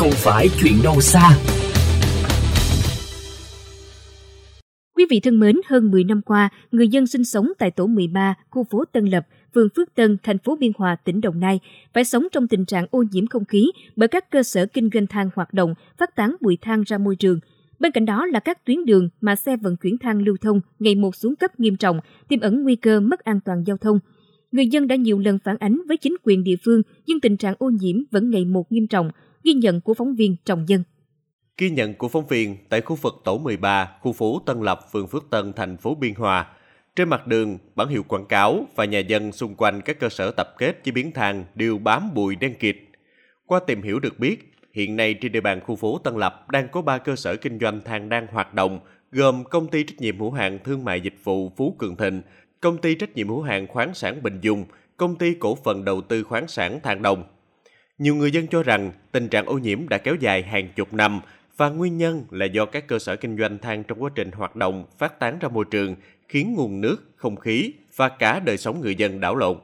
không phải chuyện đâu xa. Quý vị thân mến, hơn 10 năm qua, người dân sinh sống tại tổ 13, khu phố Tân Lập, phường Phước Tân, thành phố Biên Hòa, tỉnh Đồng Nai phải sống trong tình trạng ô nhiễm không khí bởi các cơ sở kinh doanh than hoạt động, phát tán bụi than ra môi trường. Bên cạnh đó là các tuyến đường mà xe vận chuyển than lưu thông ngày một xuống cấp nghiêm trọng, tiềm ẩn nguy cơ mất an toàn giao thông. Người dân đã nhiều lần phản ánh với chính quyền địa phương, nhưng tình trạng ô nhiễm vẫn ngày một nghiêm trọng, ghi nhận của phóng viên Trọng Dân. Ghi nhận của phóng viên tại khu vực tổ 13, khu phố Tân Lập, phường Phước Tân, thành phố Biên Hòa. Trên mặt đường, bản hiệu quảng cáo và nhà dân xung quanh các cơ sở tập kết chế biến than đều bám bụi đen kịt. Qua tìm hiểu được biết, hiện nay trên địa bàn khu phố Tân Lập đang có 3 cơ sở kinh doanh than đang hoạt động, gồm công ty trách nhiệm hữu hạn thương mại dịch vụ Phú Cường Thịnh, công ty trách nhiệm hữu hạn khoáng sản Bình Dung, công ty cổ phần đầu tư khoáng sản Than Đồng. Nhiều người dân cho rằng tình trạng ô nhiễm đã kéo dài hàng chục năm và nguyên nhân là do các cơ sở kinh doanh than trong quá trình hoạt động phát tán ra môi trường, khiến nguồn nước, không khí và cả đời sống người dân đảo lộn.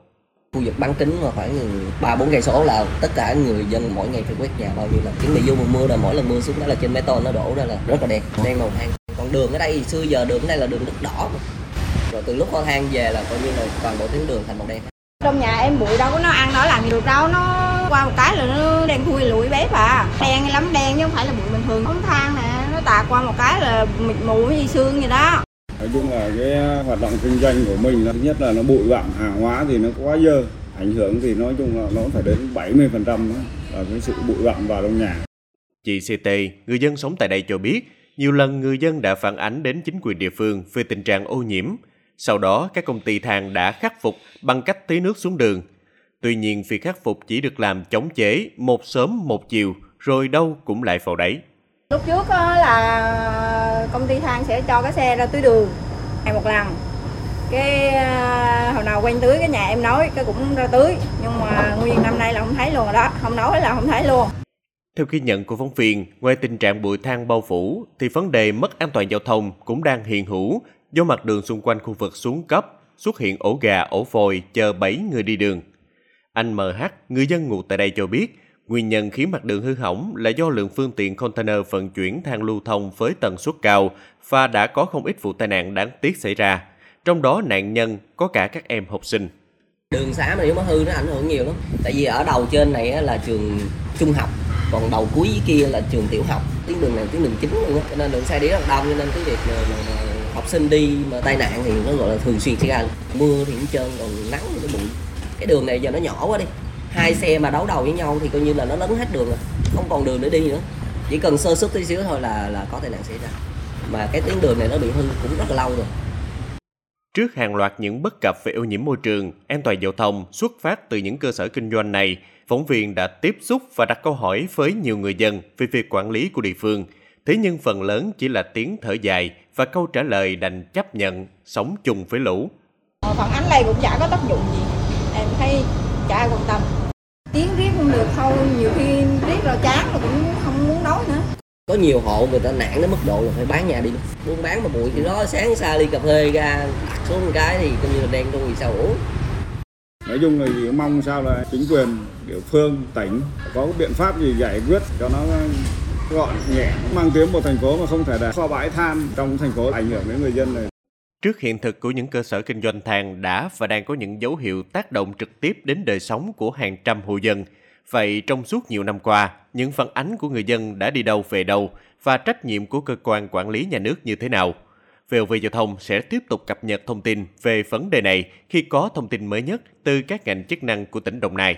Khu vực bán kính mà khoảng ba bốn cây số là tất cả người dân mỗi ngày phải quét nhà bao nhiêu lần. Chuẩn bị vô mùa mưa là mỗi lần mưa xuống đó là trên bê tông nó đổ ra là rất là đẹp, đen màu than. Còn đường ở đây xưa giờ đường ở đây là đường đất đỏ mà. Rồi từ lúc kho than về là coi như là toàn bộ tuyến đường thành màu đen. Trong nhà em bụi đâu có nó ăn nó làm gì được đâu, nó qua một cái là nó đen thui lụi bếp à. Đen lắm đen chứ không phải là bụi bình thường. Ống than nè, nó tạt qua một cái là mịt mù như xương vậy đó. Nói chung là cái hoạt động kinh doanh của mình là thứ nhất là nó bụi bặm hàng hóa thì nó quá dơ ảnh hưởng thì nói chung là nó phải đến 70% đó là cái sự bụi bặm vào trong nhà. Chị CT, người dân sống tại đây cho biết, nhiều lần người dân đã phản ánh đến chính quyền địa phương về tình trạng ô nhiễm. Sau đó, các công ty than đã khắc phục bằng cách tưới nước xuống đường. Tuy nhiên, việc khắc phục chỉ được làm chống chế, một sớm một chiều, rồi đâu cũng lại vào đấy. Lúc trước là công ty than sẽ cho cái xe ra tưới đường ngày một lần. Cái à, hồi nào quen tưới cái nhà em nói cái cũng ra tưới nhưng mà nguyên năm nay là không thấy luôn rồi đó, không nói là không thấy luôn. Theo ghi nhận của phóng viên, ngoài tình trạng bụi than bao phủ, thì vấn đề mất an toàn giao thông cũng đang hiện hữu do mặt đường xung quanh khu vực xuống cấp, xuất hiện ổ gà, ổ vồi chờ bẫy người đi đường. Anh MH, người dân ngụ tại đây cho biết, nguyên nhân khiến mặt đường hư hỏng là do lượng phương tiện container vận chuyển than lưu thông với tần suất cao và đã có không ít vụ tai nạn đáng tiếc xảy ra. Trong đó nạn nhân có cả các em học sinh. Đường xá mà nếu mà hư nó ảnh hưởng nhiều lắm. Tại vì ở đầu trên này là trường trung học, còn đầu cuối dưới kia là trường tiểu học. Tuyến đường này tuyến đường chính luôn á, cho nên lượng xe đi rất đông cho nên cái việc mà, mà, mà học sinh đi mà tai nạn thì nó gọi là thường xuyên xảy ra. Mưa thì cũng trơn, còn nắng thì nó bụi. Cái đường này giờ nó nhỏ quá đi. Hai xe mà đấu đầu với nhau thì coi như là nó lấn hết đường rồi, không còn đường để đi nữa. Chỉ cần sơ suất tí xíu thôi là là có tai nạn xảy ra. Mà cái tuyến đường này nó bị hư cũng rất là lâu rồi. Trước hàng loạt những bất cập về ô nhiễm môi trường, an toàn giao thông xuất phát từ những cơ sở kinh doanh này, phóng viên đã tiếp xúc và đặt câu hỏi với nhiều người dân về việc quản lý của địa phương. Thế nhưng phần lớn chỉ là tiếng thở dài và câu trả lời đành chấp nhận sống chung với lũ. Phản ánh đây cũng chả có tác dụng gì, em thấy chả ai quan tâm. Tiếng riết không được thôi, nhiều khi riết rồi chán rồi cũng không muốn nói nữa. Có nhiều hộ người ta nản đến mức độ là phải bán nhà đi. Buôn bán mà bụi thì đó sáng xa ly cà phê ra đặt xuống một cái thì coi như là đen trong vì sao uống Nói chung là chỉ mong sao là chính quyền địa phương tỉnh có biện pháp gì giải quyết cho nó gọn nhẹ mang tiếng một thành phố mà không thể là kho bãi than trong thành phố ảnh hưởng đến người dân này. Trước hiện thực của những cơ sở kinh doanh than đã và đang có những dấu hiệu tác động trực tiếp đến đời sống của hàng trăm hộ dân, vậy trong suốt nhiều năm qua, những phản ánh của người dân đã đi đâu về đâu và trách nhiệm của cơ quan quản lý nhà nước như thế nào? VOV Giao thông sẽ tiếp tục cập nhật thông tin về vấn đề này khi có thông tin mới nhất từ các ngành chức năng của tỉnh Đồng Nai.